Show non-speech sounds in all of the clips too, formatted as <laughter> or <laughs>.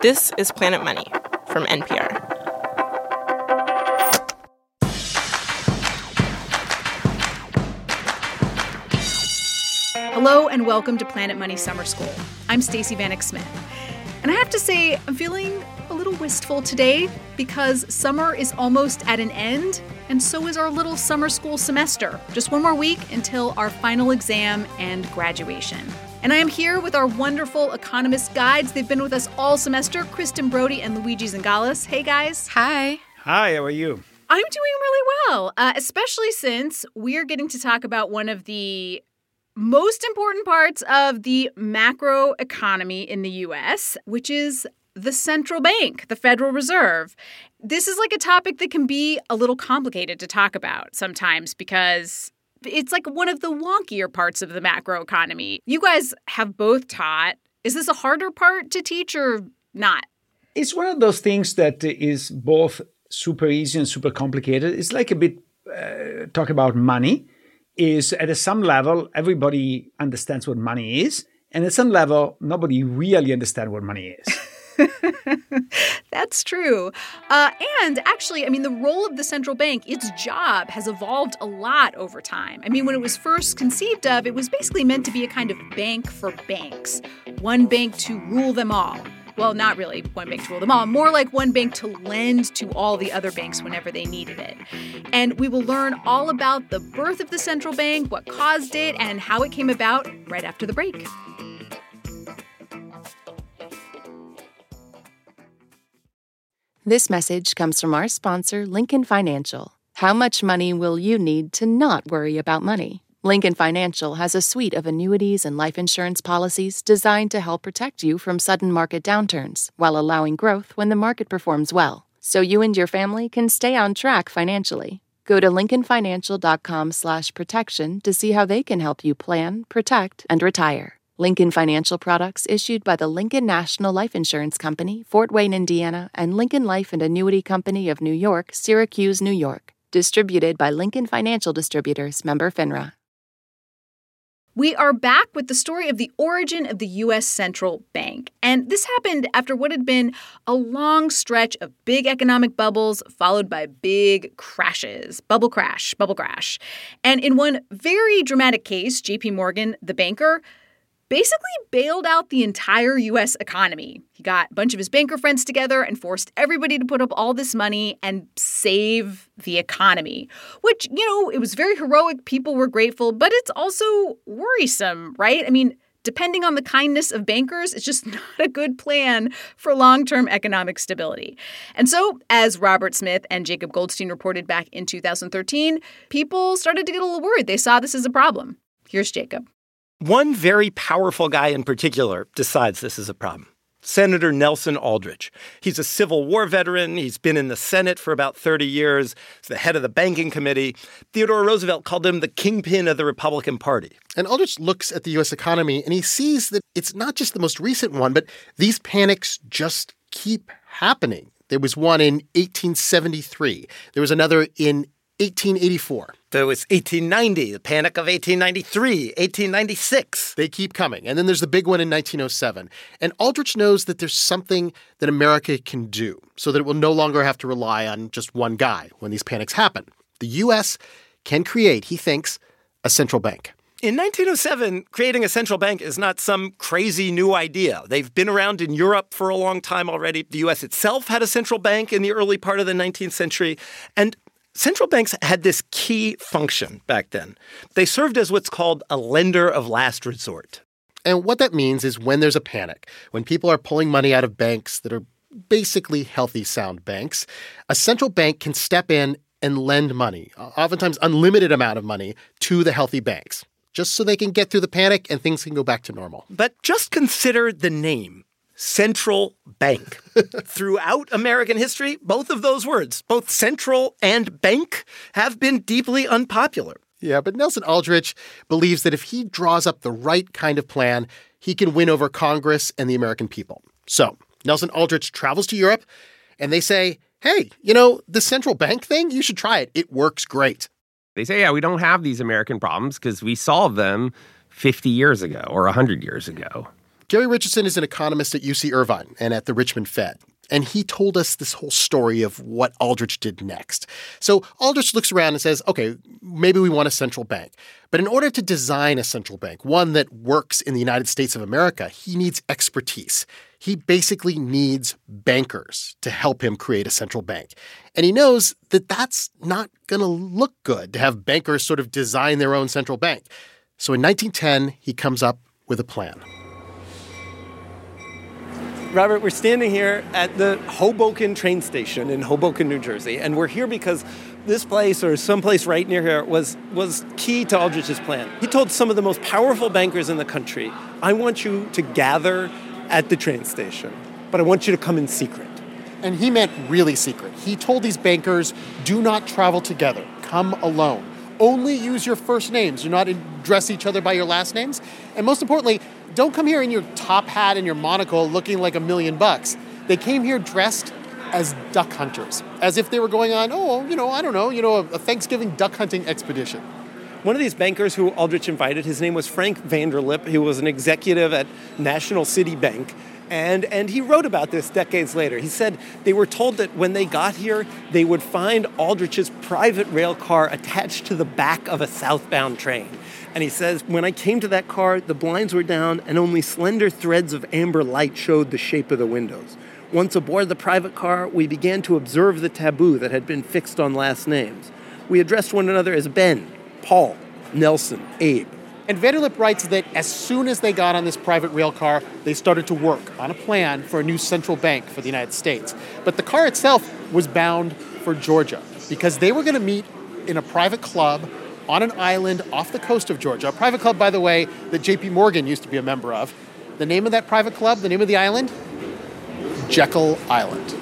This is Planet Money from NPR. Hello and welcome to Planet Money Summer School. I'm Stacey Vanek Smith. And I have to say, I'm feeling a little wistful today because summer is almost at an end, and so is our little summer school semester. Just one more week until our final exam and graduation. And I am here with our wonderful economist guides. They've been with us all semester Kristen Broady and Luigi Zingales. Hey, guys. Hi. Hi, how are you? I'm doing really well, uh, especially since we're getting to talk about one of the most important parts of the macro economy in the US, which is the central bank, the Federal Reserve. This is like a topic that can be a little complicated to talk about sometimes because it's like one of the wonkier parts of the macroeconomy. You guys have both taught. Is this a harder part to teach or not? It's one of those things that is both super easy and super complicated. It's like a bit uh, talk about money is at a some level everybody understands what money is and at some level nobody really understands what money is <laughs> <laughs> That's true. Uh, and actually, I mean, the role of the central bank, its job has evolved a lot over time. I mean, when it was first conceived of, it was basically meant to be a kind of bank for banks, one bank to rule them all. Well, not really one bank to rule them all, more like one bank to lend to all the other banks whenever they needed it. And we will learn all about the birth of the central bank, what caused it, and how it came about right after the break. This message comes from our sponsor, Lincoln Financial. How much money will you need to not worry about money? Lincoln Financial has a suite of annuities and life insurance policies designed to help protect you from sudden market downturns while allowing growth when the market performs well, so you and your family can stay on track financially. Go to lincolnfinancial.com/protection to see how they can help you plan, protect, and retire. Lincoln Financial products issued by the Lincoln National Life Insurance Company, Fort Wayne, Indiana, and Lincoln Life and Annuity Company of New York, Syracuse, New York. Distributed by Lincoln Financial Distributors, member FINRA. We are back with the story of the origin of the U.S. Central Bank. And this happened after what had been a long stretch of big economic bubbles, followed by big crashes. Bubble crash, bubble crash. And in one very dramatic case, JP Morgan, the banker, basically bailed out the entire US economy. He got a bunch of his banker friends together and forced everybody to put up all this money and save the economy. Which, you know, it was very heroic. People were grateful, but it's also worrisome, right? I mean, depending on the kindness of bankers, it's just <laughs> not a good plan for long term economic stability. And so, as Robert Smith and Jacob Goldstein reported back in 2013, people started to get a little worried. They saw this as a problem. Here's Jacob. One very powerful guy in particular decides this is a problem. Senator Nelson Aldrich. He's a Civil War veteran. He's been in the Senate for about 30 years. He's the head of the banking committee. Theodore Roosevelt called him the kingpin of the Republican Party. And Aldrich looks at the U.S. economy and he sees that it's not just the most recent one, but these panics just keep happening. There was one in 1873, there was another in 1884. There was 1890, the Panic of 1893, 1896. They keep coming. And then there's the big one in 1907. And Aldrich knows that there's something that America can do so that it will no longer have to rely on just one guy when these panics happen. The U.S. can create, he thinks, a central bank. In 1907, creating a central bank is not some crazy new idea. They've been around in Europe for a long time already. The US itself had a central bank in the early part of the 19th century. And Central banks had this key function back then. They served as what's called a lender of last resort. And what that means is when there's a panic, when people are pulling money out of banks that are basically healthy, sound banks, a central bank can step in and lend money, oftentimes unlimited amount of money, to the healthy banks, just so they can get through the panic and things can go back to normal. But just consider the name central bank. <laughs> Throughout American history, both of those words, both central and bank, have been deeply unpopular. Yeah, but Nelson Aldrich believes that if he draws up the right kind of plan, he can win over Congress and the American people. So, Nelson Aldrich travels to Europe and they say, hey, you know, the central bank thing, you should try it. It works great. They say, yeah, we don't have these American problems because we solved them 50 years ago or 100 years ago. Gary Richardson is an economist at UC Irvine and at the Richmond Fed. And he told us this whole story of what Aldrich did next. So Aldrich looks around and says, okay, maybe we want a central bank. But in order to design a central bank, one that works in the United States of America, he needs expertise. He basically needs bankers to help him create a central bank. And he knows that that's not going to look good to have bankers sort of design their own central bank. So in 1910, he comes up with a plan. Robert, we're standing here at the Hoboken train station in Hoboken, New Jersey, and we're here because this place or someplace right near here was was key to Aldrich's plan. He told some of the most powerful bankers in the country, "I want you to gather at the train station, but I want you to come in secret." And he meant really secret. He told these bankers, "Do not travel together. Come alone. Only use your first names. Do not address each other by your last names. And most importantly, don't come here in your top hat and your monocle looking like a million bucks. They came here dressed as duck hunters, as if they were going on, oh, you know, I don't know, you know, a Thanksgiving duck hunting expedition. One of these bankers who Aldrich invited, his name was Frank Vanderlip. He was an executive at National City Bank. And, and he wrote about this decades later. He said they were told that when they got here, they would find Aldrich's private rail car attached to the back of a southbound train. And he says, When I came to that car, the blinds were down and only slender threads of amber light showed the shape of the windows. Once aboard the private car, we began to observe the taboo that had been fixed on last names. We addressed one another as Ben, Paul, Nelson, Abe. And Vanderlip writes that as soon as they got on this private rail car, they started to work on a plan for a new central bank for the United States. But the car itself was bound for Georgia because they were going to meet in a private club on an island off the coast of Georgia. A private club, by the way, that JP Morgan used to be a member of. The name of that private club, the name of the island? Jekyll Island.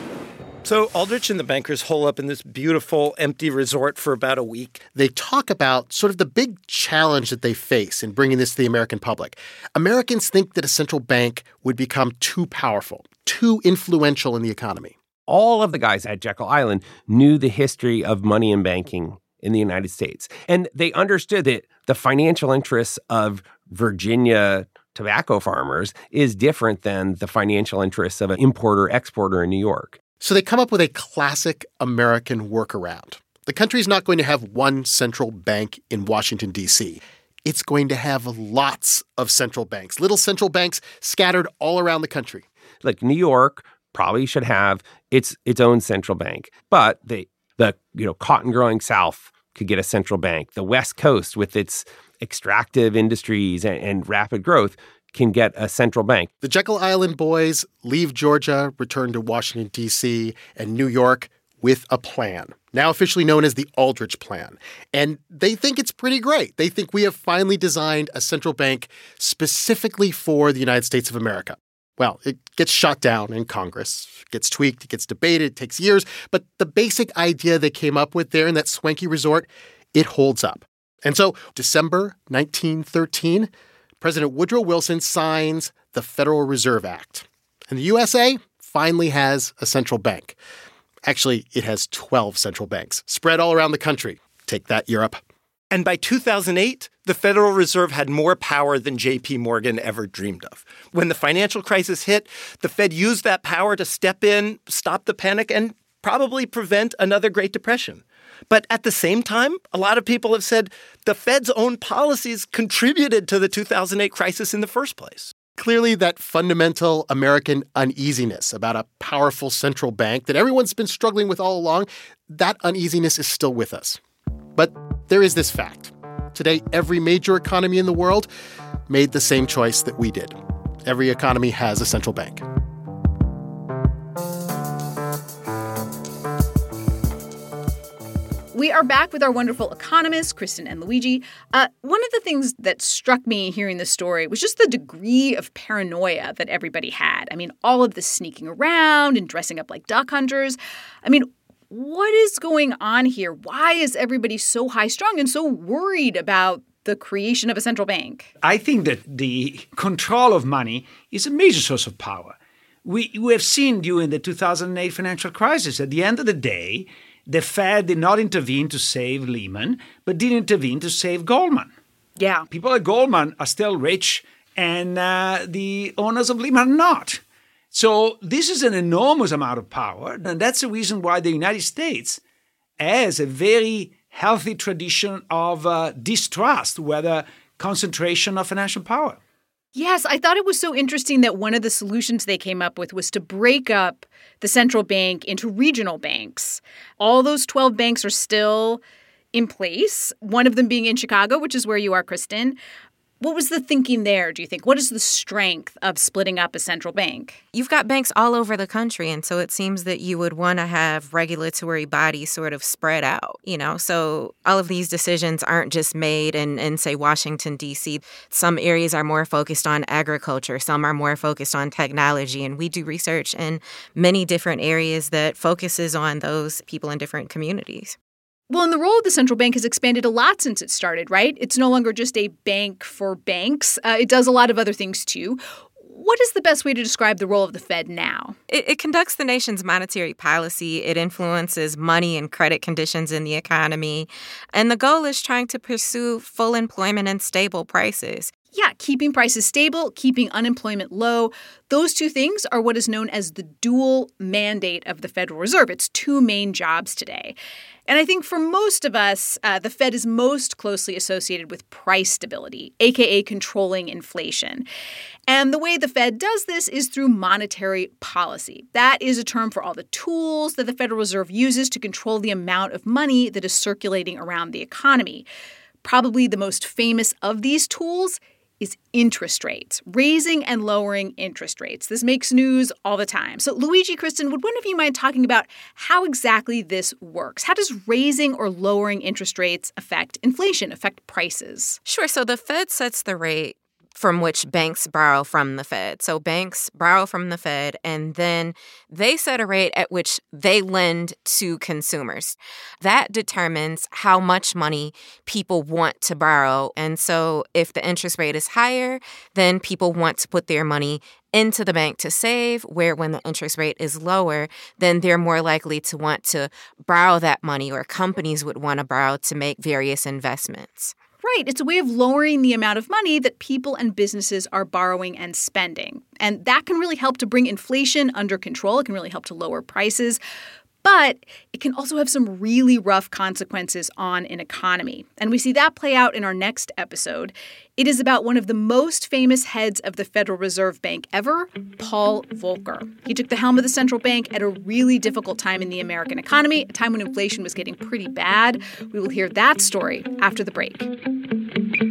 So Aldrich and the bankers hole up in this beautiful empty resort for about a week. They talk about sort of the big challenge that they face in bringing this to the American public. Americans think that a central bank would become too powerful, too influential in the economy. All of the guys at Jekyll Island knew the history of money and banking in the United States. And they understood that the financial interests of Virginia tobacco farmers is different than the financial interests of an importer exporter in New York. So they come up with a classic American workaround. The country is not going to have one central bank in Washington, D.C. It's going to have lots of central banks, little central banks scattered all around the country. Like New York probably should have its its own central bank, but the the you know cotton growing South could get a central bank. The West Coast with its extractive industries and, and rapid growth can get a central bank. The Jekyll Island boys leave Georgia, return to Washington, D.C., and New York with a plan, now officially known as the Aldrich Plan. And they think it's pretty great. They think we have finally designed a central bank specifically for the United States of America. Well, it gets shot down in Congress, gets tweaked, it gets debated, it takes years, but the basic idea they came up with there in that swanky resort, it holds up. And so, December 1913, President Woodrow Wilson signs the Federal Reserve Act. And the USA finally has a central bank. Actually, it has 12 central banks spread all around the country. Take that, Europe. And by 2008, the Federal Reserve had more power than JP Morgan ever dreamed of. When the financial crisis hit, the Fed used that power to step in, stop the panic, and probably prevent another Great Depression. But at the same time, a lot of people have said the Fed's own policies contributed to the 2008 crisis in the first place. Clearly, that fundamental American uneasiness about a powerful central bank that everyone's been struggling with all along, that uneasiness is still with us. But there is this fact. Today, every major economy in the world made the same choice that we did. Every economy has a central bank. We are back with our wonderful economists, Kristen and Luigi. Uh, one of the things that struck me hearing this story was just the degree of paranoia that everybody had. I mean, all of the sneaking around and dressing up like duck hunters. I mean, what is going on here? Why is everybody so high strung and so worried about the creation of a central bank? I think that the control of money is a major source of power. We, we have seen during the 2008 financial crisis, at the end of the day, the Fed did not intervene to save Lehman, but did intervene to save Goldman. Yeah. People at Goldman are still rich and uh, the owners of Lehman are not. So this is an enormous amount of power, and that's the reason why the United States has a very healthy tradition of uh, distrust, whether concentration of financial power. Yes, I thought it was so interesting that one of the solutions they came up with was to break up the central bank into regional banks. All those 12 banks are still in place, one of them being in Chicago, which is where you are, Kristen. What was the thinking there, do you think? What is the strength of splitting up a central bank? You've got banks all over the country, and so it seems that you would want to have regulatory bodies sort of spread out, you know? So all of these decisions aren't just made in, in say, Washington, D.C. Some areas are more focused on agriculture, some are more focused on technology, and we do research in many different areas that focuses on those people in different communities. Well, and the role of the central bank has expanded a lot since it started, right? It's no longer just a bank for banks, uh, it does a lot of other things too. What is the best way to describe the role of the Fed now? It, it, conducts the nation's monetary policy. It influences money and credit conditions in the economy. And the goal is trying to pursue full employment and stable prices. Yeah, keeping prices stable, keeping unemployment low. Those two things are what is known as the dual mandate of the Federal Reserve. It's two main jobs today. And I think for most of us, uh, the Fed is most closely associated with price stability, aka controlling inflation. And the way the Fed does this is through monetary policy. That is a term for all the tools that the Federal Reserve uses to control the amount of money that is circulating around the economy. Probably the most famous of these tools is interest rates, raising and lowering interest rates. This makes news all the time. So, Luigi, Kristen, would one of you mind talking about how exactly this works? How does raising or lowering interest rates affect inflation, affect prices? Sure. So, the Fed sets the rate from which banks borrow from the Fed. So banks borrow from the Fed and then they set a rate at which they lend to consumers. That determines how much money people want to borrow. And so if the interest rate is higher, then people want to put their money into the bank to save, where when the interest rate is lower, then they're more likely to want to borrow that money, or companies would want to borrow to make various investments. Right. It's a way of lowering the amount of money that people and businesses are borrowing and spending. And that can really help to bring inflation under control. It can really help to lower prices but it can also have some really rough consequences on an economy. And we see that play out in our next episode. It is about one of the most famous heads of the Federal Reserve Bank ever, Paul Volcker. He took the helm of the central bank at a really difficult time in the American economy, a time when inflation was getting pretty bad. We will hear that story after the break.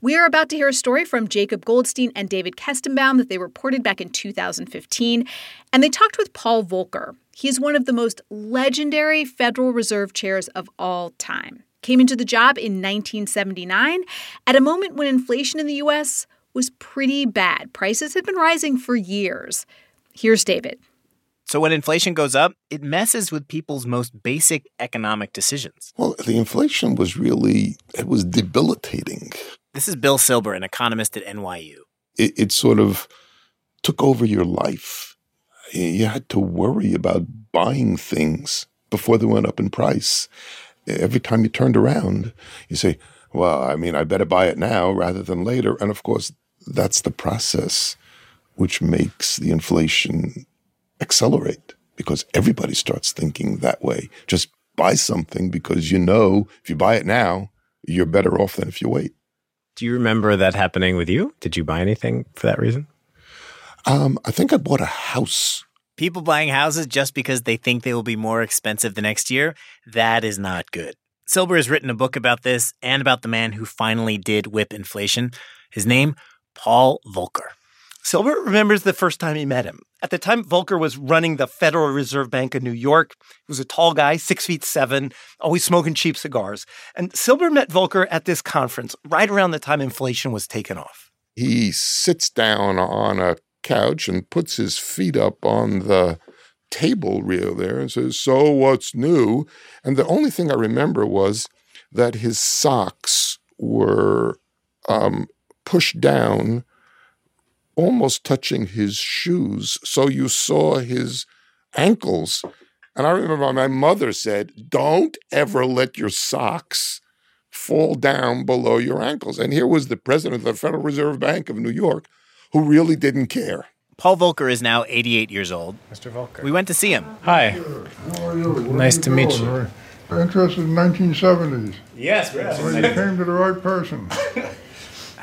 We are about to hear a story from Jacob Goldstein and David Kestenbaum that they reported back in 2015, and they talked with Paul Volcker. He's one of the most legendary Federal Reserve chairs of all time. Came into the job in 1979 at a moment when inflation in the US was pretty bad. Prices had been rising for years. Here's David. So when inflation goes up, it messes with people's most basic economic decisions. Well, the inflation was really it was debilitating. This is Bill Silber, an economist at NYU. It, it sort of took over your life. You had to worry about buying things before they went up in price. Every time you turned around, you say, "Well, I mean, I better buy it now rather than later." And of course, that's the process which makes the inflation accelerate because everybody starts thinking that way. Just buy something because you know if you buy it now, you're better off than if you wait. Do you remember that happening with you? Did you buy anything for that reason? Um, I think I bought a house. People buying houses just because they think they will be more expensive the next year, that is not good. Silber has written a book about this and about the man who finally did whip inflation. His name, Paul Volcker. Silber remembers the first time he met him. At the time, Volcker was running the Federal Reserve Bank of New York. He was a tall guy, six feet seven, always smoking cheap cigars. And Silber met Volcker at this conference right around the time inflation was taken off. He sits down on a couch and puts his feet up on the table reel there and says, So what's new? And the only thing I remember was that his socks were um, pushed down almost touching his shoes. So you saw his ankles. And I remember my mother said, Don't ever let your socks fall down below your ankles. And here was the president of the Federal Reserve Bank of New York who really didn't care. Paul Volcker is now 88 years old. Mr. Volcker. We went to see him. Hi. How are you? Nice to meet you. Very interested in 1970s. Yes, yes. Well, you came to the right person. <laughs>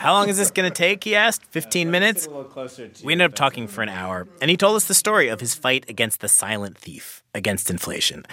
How long is this going to take? He asked. 15 minutes? We ended up talking for an hour, and he told us the story of his fight against the silent thief, against inflation.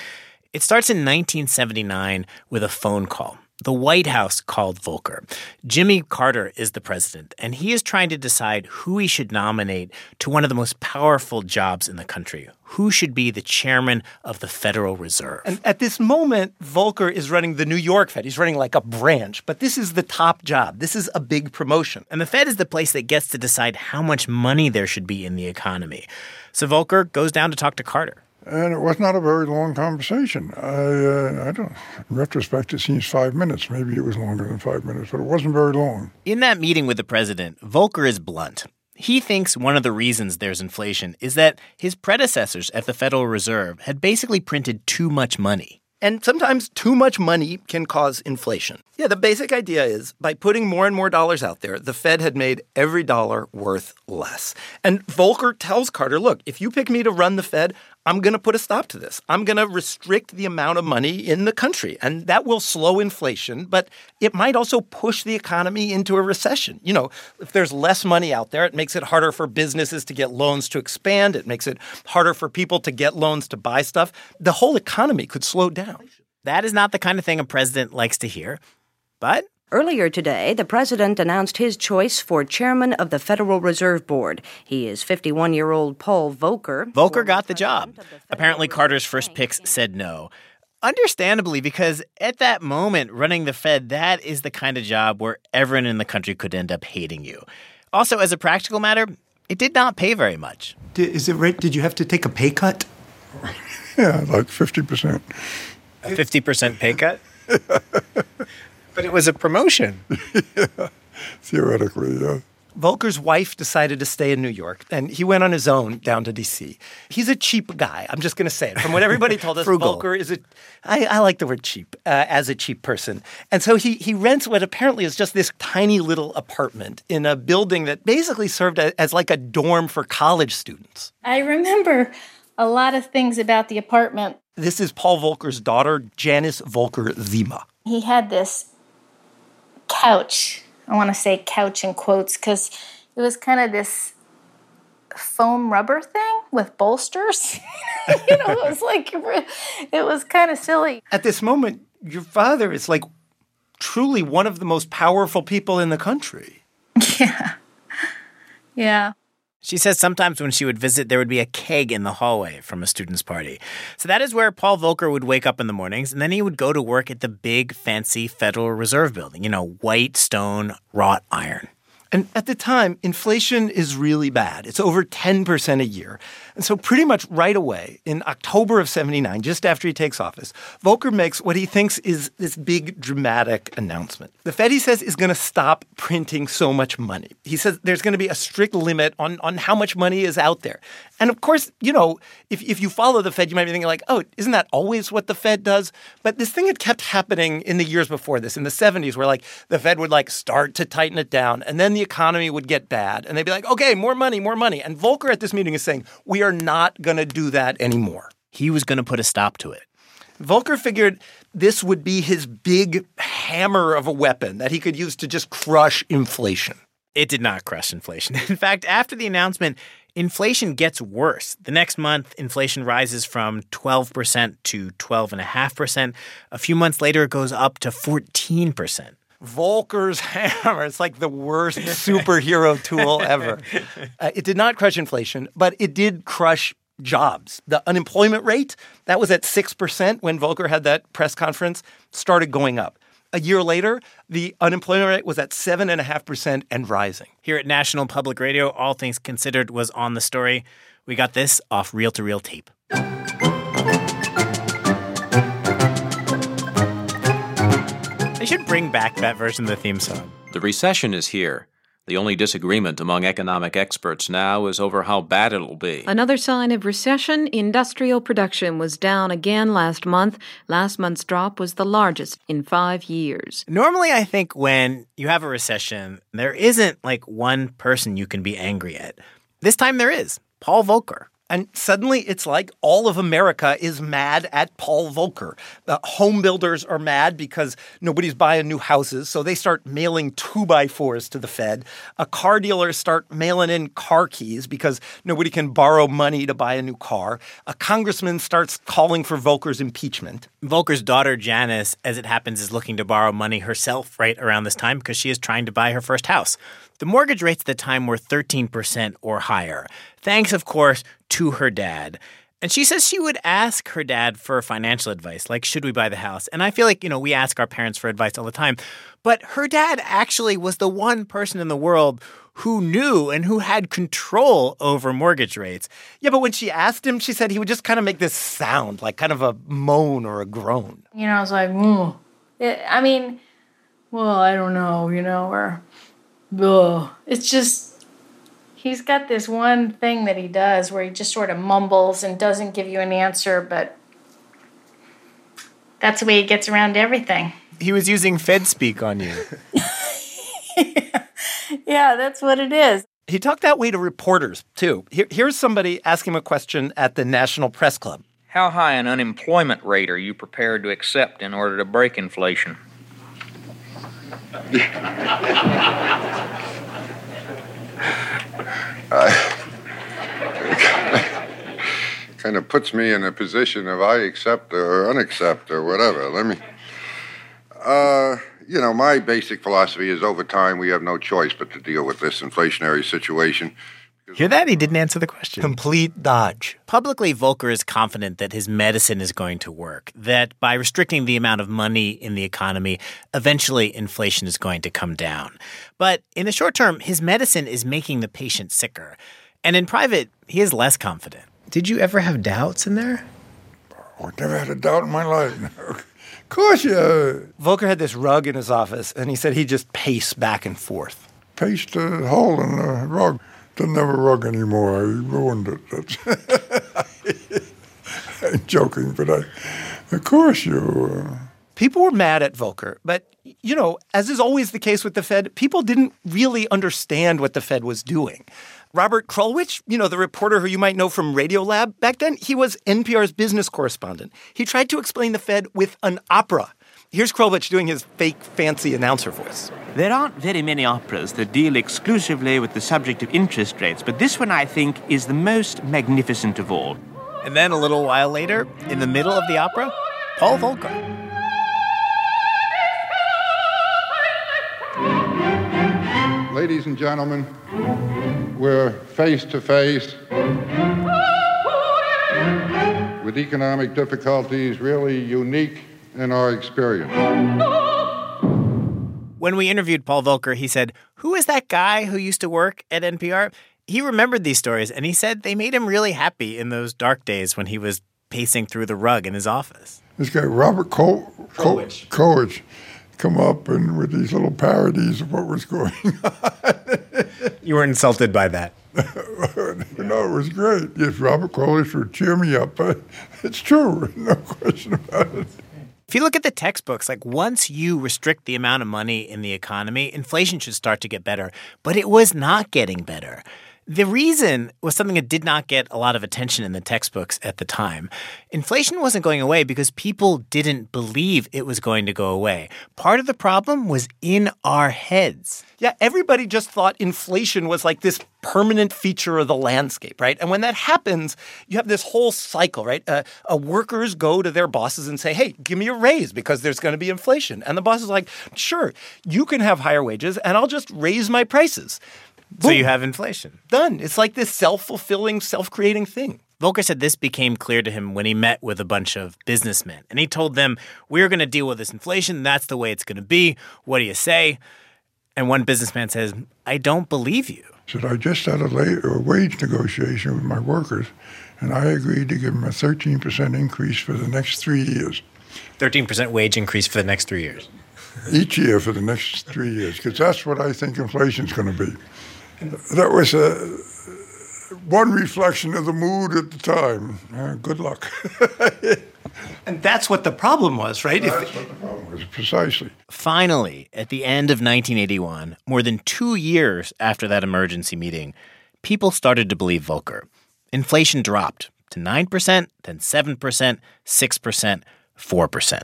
It starts in 1979 with a phone call. The White House called Volcker. Jimmy Carter is the president, and he is trying to decide who he should nominate to one of the most powerful jobs in the country. Who should be the chairman of the Federal Reserve? And at this moment, Volcker is running the New York Fed. He's running like a branch, but this is the top job. This is a big promotion. And the Fed is the place that gets to decide how much money there should be in the economy. So Volcker goes down to talk to Carter. And it was not a very long conversation. I, uh, I don't. In retrospect, it seems five minutes. Maybe it was longer than five minutes, but it wasn't very long. In that meeting with the president, Volcker is blunt. He thinks one of the reasons there's inflation is that his predecessors at the Federal Reserve had basically printed too much money. And sometimes too much money can cause inflation. Yeah, the basic idea is by putting more and more dollars out there, the Fed had made every dollar worth less. And Volcker tells Carter, look, if you pick me to run the Fed, I'm going to put a stop to this. I'm going to restrict the amount of money in the country. And that will slow inflation, but it might also push the economy into a recession. You know, if there's less money out there, it makes it harder for businesses to get loans to expand. It makes it harder for people to get loans to buy stuff. The whole economy could slow down. That is not the kind of thing a president likes to hear. But Earlier today, the president announced his choice for chairman of the Federal Reserve Board. He is 51 year old Paul Volcker. Volcker got the job. Apparently, Carter's first picks said no. Understandably, because at that moment, running the Fed, that is the kind of job where everyone in the country could end up hating you. Also, as a practical matter, it did not pay very much. Is it right? Did you have to take a pay cut? <laughs> yeah, like 50%. A 50% pay cut? <laughs> But it was a promotion. yeah, <laughs> theoretically, yeah. Volcker's wife decided to stay in New York, and he went on his own down to D.C. He's a cheap guy. I'm just going to say it. From what everybody told us, <laughs> Volcker is a. I, I like the word cheap uh, as a cheap person, and so he he rents what apparently is just this tiny little apartment in a building that basically served as, as like a dorm for college students. I remember a lot of things about the apartment. This is Paul Volcker's daughter, Janice Volcker Zima. He had this couch. I want to say couch in quotes because it was kind of this foam rubber thing with bolsters. <laughs> you know, it was like <laughs> it was kind of silly. At this moment, your father is like truly one of the most powerful people in the country. <laughs> Yeah. Yeah. She says sometimes when she would visit, there would be a keg in the hallway from a student's party. So that is where Paul Volcker would wake up in the mornings, and then he would go to work at the big, fancy Federal Reserve building, you know, white stone, wrought iron. And at the time, inflation is really bad. It's over 10% a year. And so, pretty much right away, in October of 79, just after he takes office, Volcker makes what he thinks is this big dramatic announcement. The Fed, he says, is going to stop printing so much money. He says there's going to be a strict limit on, on how much money is out there. And of course, you know, if, if you follow the Fed, you might be thinking, like, oh, isn't that always what the Fed does? But this thing had kept happening in the years before this, in the 70s, where like the Fed would like start to tighten it down, and then the economy would get bad, and they'd be like, okay, more money, more money. And Volcker at this meeting is saying, we are not going to do that anymore. He was going to put a stop to it. Volcker figured this would be his big hammer of a weapon that he could use to just crush inflation. It did not crush inflation. <laughs> In fact, after the announcement, inflation gets worse. The next month, inflation rises from 12% to 12.5%. A few months later, it goes up to 14%. Volcker's <laughs> hammer. It's like the worst <laughs> superhero tool ever. Uh, it did not crush inflation, but it did crush jobs. The unemployment rate, that was at 6% when Volcker had that press conference, started going up. A year later, the unemployment rate was at 7.5% and rising. Here at National Public Radio, All Things Considered was on the story. We got this off reel to reel tape. Should bring back that version of the theme song. The recession is here. The only disagreement among economic experts now is over how bad it'll be. Another sign of recession industrial production was down again last month. Last month's drop was the largest in five years. Normally, I think when you have a recession, there isn't like one person you can be angry at. This time there is Paul Volcker. And suddenly it's like all of America is mad at Paul Volcker. The home builders are mad because nobody's buying new houses, so they start mailing two by fours to the Fed. A car dealers start mailing in car keys because nobody can borrow money to buy a new car. A congressman starts calling for Volcker's impeachment. Volcker's daughter, Janice, as it happens, is looking to borrow money herself right around this time because she is trying to buy her first house. The mortgage rates at the time were 13% or higher, thanks, of course, to her dad. And she says she would ask her dad for financial advice, like, should we buy the house? And I feel like, you know, we ask our parents for advice all the time. But her dad actually was the one person in the world who knew and who had control over mortgage rates. Yeah, but when she asked him, she said he would just kind of make this sound, like kind of a moan or a groan. You know, I was like, mm. I mean, well, I don't know, you know, or ugh. It's just he's got this one thing that he does where he just sort of mumbles and doesn't give you an answer, but that's the way he gets around everything. He was using Fed speak on you. <laughs> yeah, that's what it is. He talked that way to reporters, too. Here, here's somebody asking him a question at the National Press Club. How high an unemployment rate are you prepared to accept in order to break inflation? Kind of puts me in a position of I accept or unaccept or whatever. Let me. Uh, you know, my basic philosophy is over time we have no choice but to deal with this inflationary situation. Hear that? He didn't answer the question. Complete dodge. Publicly, Volcker is confident that his medicine is going to work, that by restricting the amount of money in the economy, eventually inflation is going to come down. But in the short term, his medicine is making the patient sicker. And in private, he is less confident. Did you ever have doubts in there? I never had a doubt in my life. <laughs> of course, yeah. Volcker had this rug in his office, and he said he'd just pace back and forth. Paced a hole in the rug. Doesn't have a rug anymore. I ruined it. <laughs> I'm joking, but I, of course, you. Uh... People were mad at Volcker, but you know, as is always the case with the Fed, people didn't really understand what the Fed was doing. Robert Krulwich, you know, the reporter who you might know from Radiolab, back then he was NPR's business correspondent. He tried to explain the Fed with an opera. Here's Krulwich doing his fake fancy announcer voice. There aren't very many operas that deal exclusively with the subject of interest rates, but this one I think is the most magnificent of all. And then a little while later, in the middle of the opera, Paul Volcker. Ladies and gentlemen, we're face to face with economic difficulties really unique in our experience. When we interviewed Paul Volcker, he said, Who is that guy who used to work at NPR? He remembered these stories and he said they made him really happy in those dark days when he was pacing through the rug in his office. This guy, Robert Col- Col- Krulwich, come up and with these little parodies of what was going <laughs> on. you were insulted by that. <laughs> no, it was great. Yes, Robert Krulwich would cheer me up. It's true, <laughs> no question about it. If you look at the textbooks, like once you restrict the amount of money in the economy, inflation should start to get better. But it was not getting better. The reason was something that did not get a lot of attention in the textbooks at the time. Inflation wasn't going away because people didn't believe it was going to go away. Part of the problem was in our heads. Yeah, everybody just thought inflation was like this permanent feature of the landscape, right? And when that happens, you have this whole cycle, right? Uh, uh, workers go to their bosses and say, hey, give me a raise because there's going to be inflation. And the boss is like, sure, you can have higher wages and I'll just raise my prices. So you have inflation. Done. It's like this self fulfilling, self creating thing. Volcker said this became clear to him when he met with a bunch of businessmen. And he told them, We're going to deal with this inflation. That's the way it's going to be. What do you say? And one businessman says, I don't believe you. He Said, I just had a, la- a wage negotiation with my workers, and I agreed to give them a 13% increase for the next three years. 13% wage increase for the next three years. each year for the next three years, because that's what I think inflation is going to be. That was a, one reflection of the mood at the time. Uh, good luck. <laughs> And that's what the problem was, right? That's what the problem was, precisely. Finally, at the end of 1981, more than two years after that emergency meeting, people started to believe Volcker. Inflation dropped to 9%, then 7%, 6%, 4%.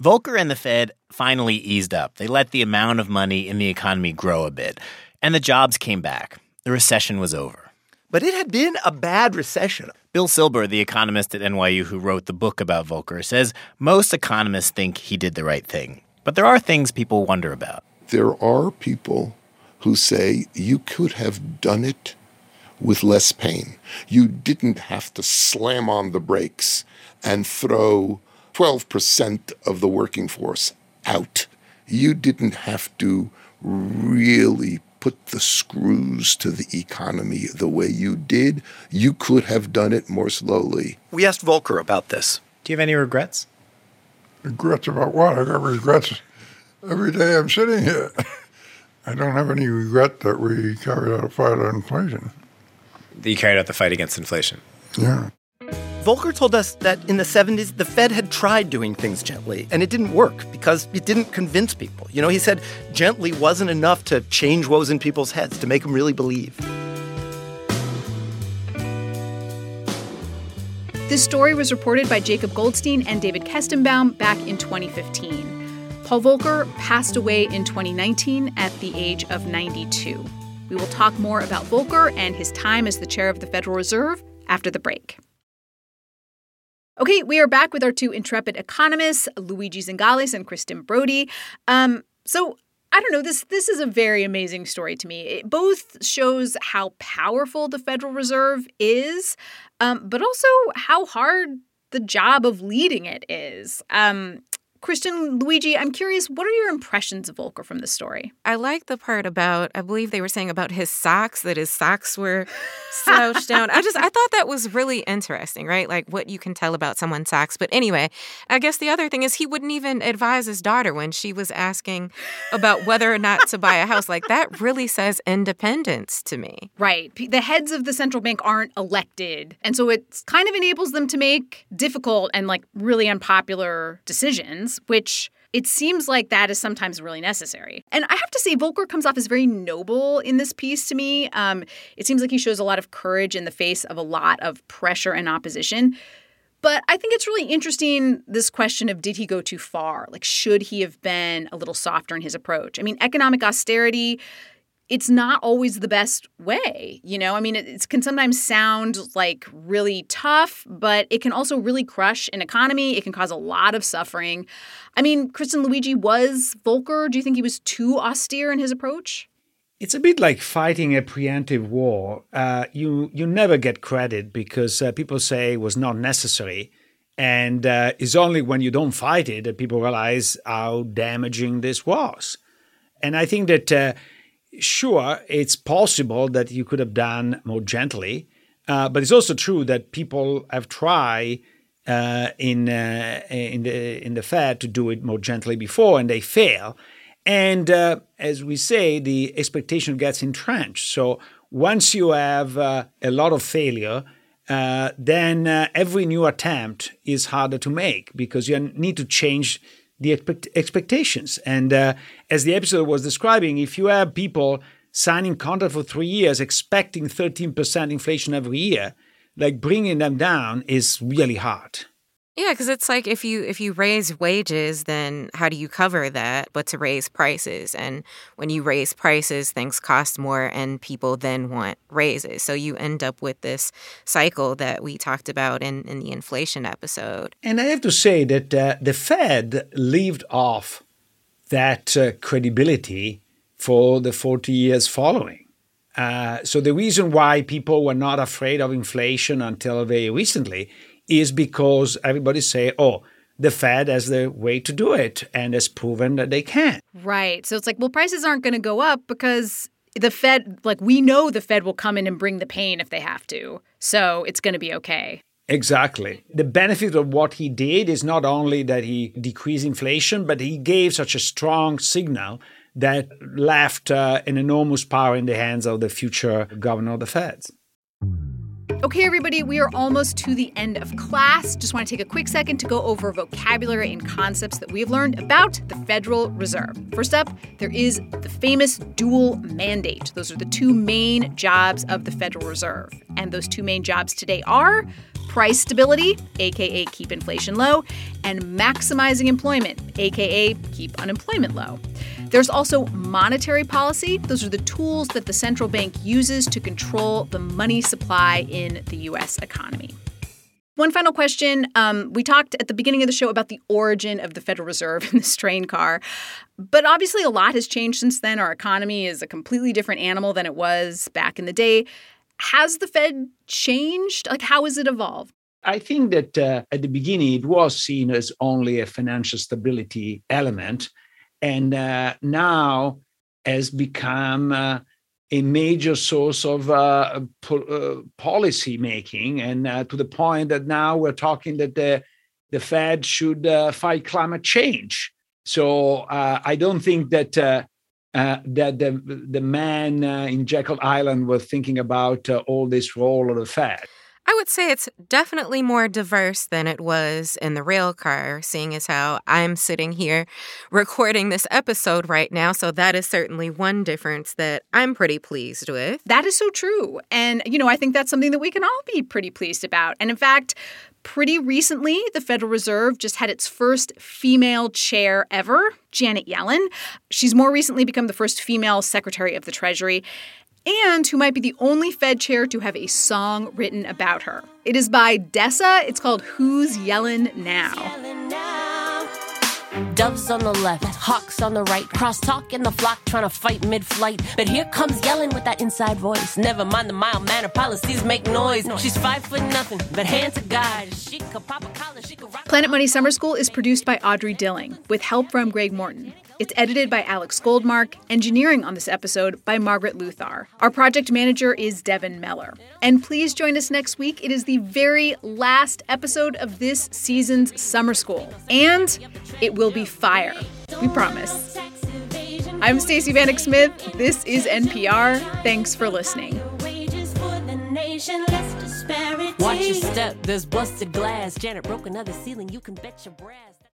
Volcker and the Fed finally eased up. They let the amount of money in the economy grow a bit, and the jobs came back. The recession was over. But it had been a bad recession. Bill Silber, the economist at NYU who wrote the book about Volcker, says most economists think he did the right thing. But there are things people wonder about. There are people who say you could have done it with less pain. You didn't have to slam on the brakes and throw 12% of the working force out. You didn't have to really put the screws to the economy the way you did. You could have done it more slowly. We asked Volcker about this. Do you have any regrets? Regrets about what? I got regrets every day I'm sitting here. I don't have any regret that we carried out a fight on inflation. That you carried out the fight against inflation. Yeah. Volcker told us that in the 70s, the Fed had tried doing things gently, and it didn't work because it didn't convince people. You know, he said gently wasn't enough to change was in people's heads, to make them really believe. This story was reported by Jacob Goldstein and David Kestenbaum back in 2015. Paul Volcker passed away in 2019 at the age of 92. We will talk more about Volcker and his time as the chair of the Federal Reserve after the break. Okay, we are back with our two intrepid economists, Luigi Zingales and Kristen Broady. Um, so I don't know. This this is a very amazing story to me. It both shows how powerful the Federal Reserve is, um, but also how hard the job of leading it is. Um, Kristen, Luigi, I'm curious, what are your impressions of Volcker from this story? I like the part about, I believe they were saying about his socks, that his socks were slouched down. I just, I thought that was really interesting, right? Like what you can tell about someone's socks. But anyway, I guess the other thing is he wouldn't even advise his daughter when she was asking about whether or not to buy a house. Like that really says independence to me. Right. The heads of the central bank aren't elected. And so it kind of enables them to make difficult and like really unpopular decisions which it seems like that is sometimes really necessary. And I have to say, Volcker comes off as very noble in this piece to me. Um, it seems like he shows a lot of courage in the face of a lot of pressure and opposition. But I think it's really interesting this question of did he go too far? Like, should he have been a little softer in his approach? I mean, economic austerity it's not always the best way. You know, I mean, it, it, can sometimes sound like really tough, but it can also really crush an economy. It can cause a lot of suffering. I mean, Kristen Luigi was Volcker. Do you think he was too austere in his approach? It's a bit like fighting a preemptive war. Uh, you you never get credit because uh, people say it was not necessary, and uh, it's only when you don't fight it that people realize how damaging this was. And I think that uh, sure, it's possible that you could have done more gently, uh, but it's also true that people have tried uh, in uh, in the in the Fed to do it more gently before, and they fail. And uh, as we say, the expectation gets entrenched. So once you have uh, a lot of failure, uh, then every new attempt is harder to make because you need to change the expect- expectations. And uh, as the episode was describing, if you have people signing contract for three years expecting 13% inflation every year, like bringing them down is really hard. Yeah, because it's like if you if you raise wages, then how do you cover that? But to raise prices, and when you raise prices, things cost more, and people then want raises. So you end up with this cycle that we talked about in in the inflation episode. And I have to say that uh, the Fed lived off that uh, credibility for the forty years following. Uh, so the reason why people were not afraid of inflation until very recently is because everybody say, oh, the Fed has the way to do it and has proven that they can. Right. So it's like, well, prices aren't going to go up because the Fed, like, we know the Fed will come in and bring the pain if they have to. So it's going to be okay. Exactly. The benefit of what he did is not only that he decreased inflation, but he gave such a strong signal that left uh, an enormous power in the hands of the future governor of the Feds. Okay, everybody, we are almost to the end of class. Just want to take a quick second to go over vocabulary and concepts that we've learned about the Federal Reserve. First up, there is the famous dual mandate. Those are the two main jobs of the Federal Reserve. And those two main jobs today are price stability, aka keep inflation low, and maximizing employment, aka keep unemployment low. There's also monetary policy. Those are the tools that the central bank uses to control the money supply in the U.S. economy. One final question. Um, we talked at the beginning of the show about the origin of the Federal Reserve in this train car. But obviously, a lot has changed since then. Our economy is a completely different animal than it was back in the day. Has the Fed changed? Like, how has it evolved? I think that uh, at the beginning it was seen as only a financial stability element and uh, now has become uh, a major source of uh, po- uh, policy making, and uh, to the point that now we're talking that the the Fed should uh, fight climate change. So I don't think that. that the the man in Jekyll Island was thinking about all this role of the Fed. I would say it's definitely more diverse than it was in the rail car, seeing as how I'm sitting here <laughs> recording this episode right now. So that is certainly one difference that I'm pretty pleased with. That is so true. And, you know, I think that's something that we can all be pretty pleased about. And in fact, Pretty recently, the Federal Reserve just had its first female chair ever, Janet Yellen. She's more recently become the first female Secretary of the Treasury and who might be the only Fed chair to have a song written about her. It is by Dessa. It's called Who's Yellen Now? Doves on the left, hawks on the right, crosstalk in the flock trying to fight mid flight. But here comes Yellen with that inside voice. Never mind the mild manner policies make noise. She's five foot nothing, but hands to God. She could pop a collar, she could rock. Planet Money Summer School is produced by Audrey Dilling with help from Greg Morton. It's edited by Alex Goldmark, engineering on this episode by Margaret Luthar. Our project manager is Devin Meller. And please join us next week. It is the very last episode of this season's summer school. And it will be fire. We promise. I'm Stacey Vanek Smith. This is NPR. Thanks for listening. Watch your step, there's busted glass. Janet broke another ceiling, you can bet your brass.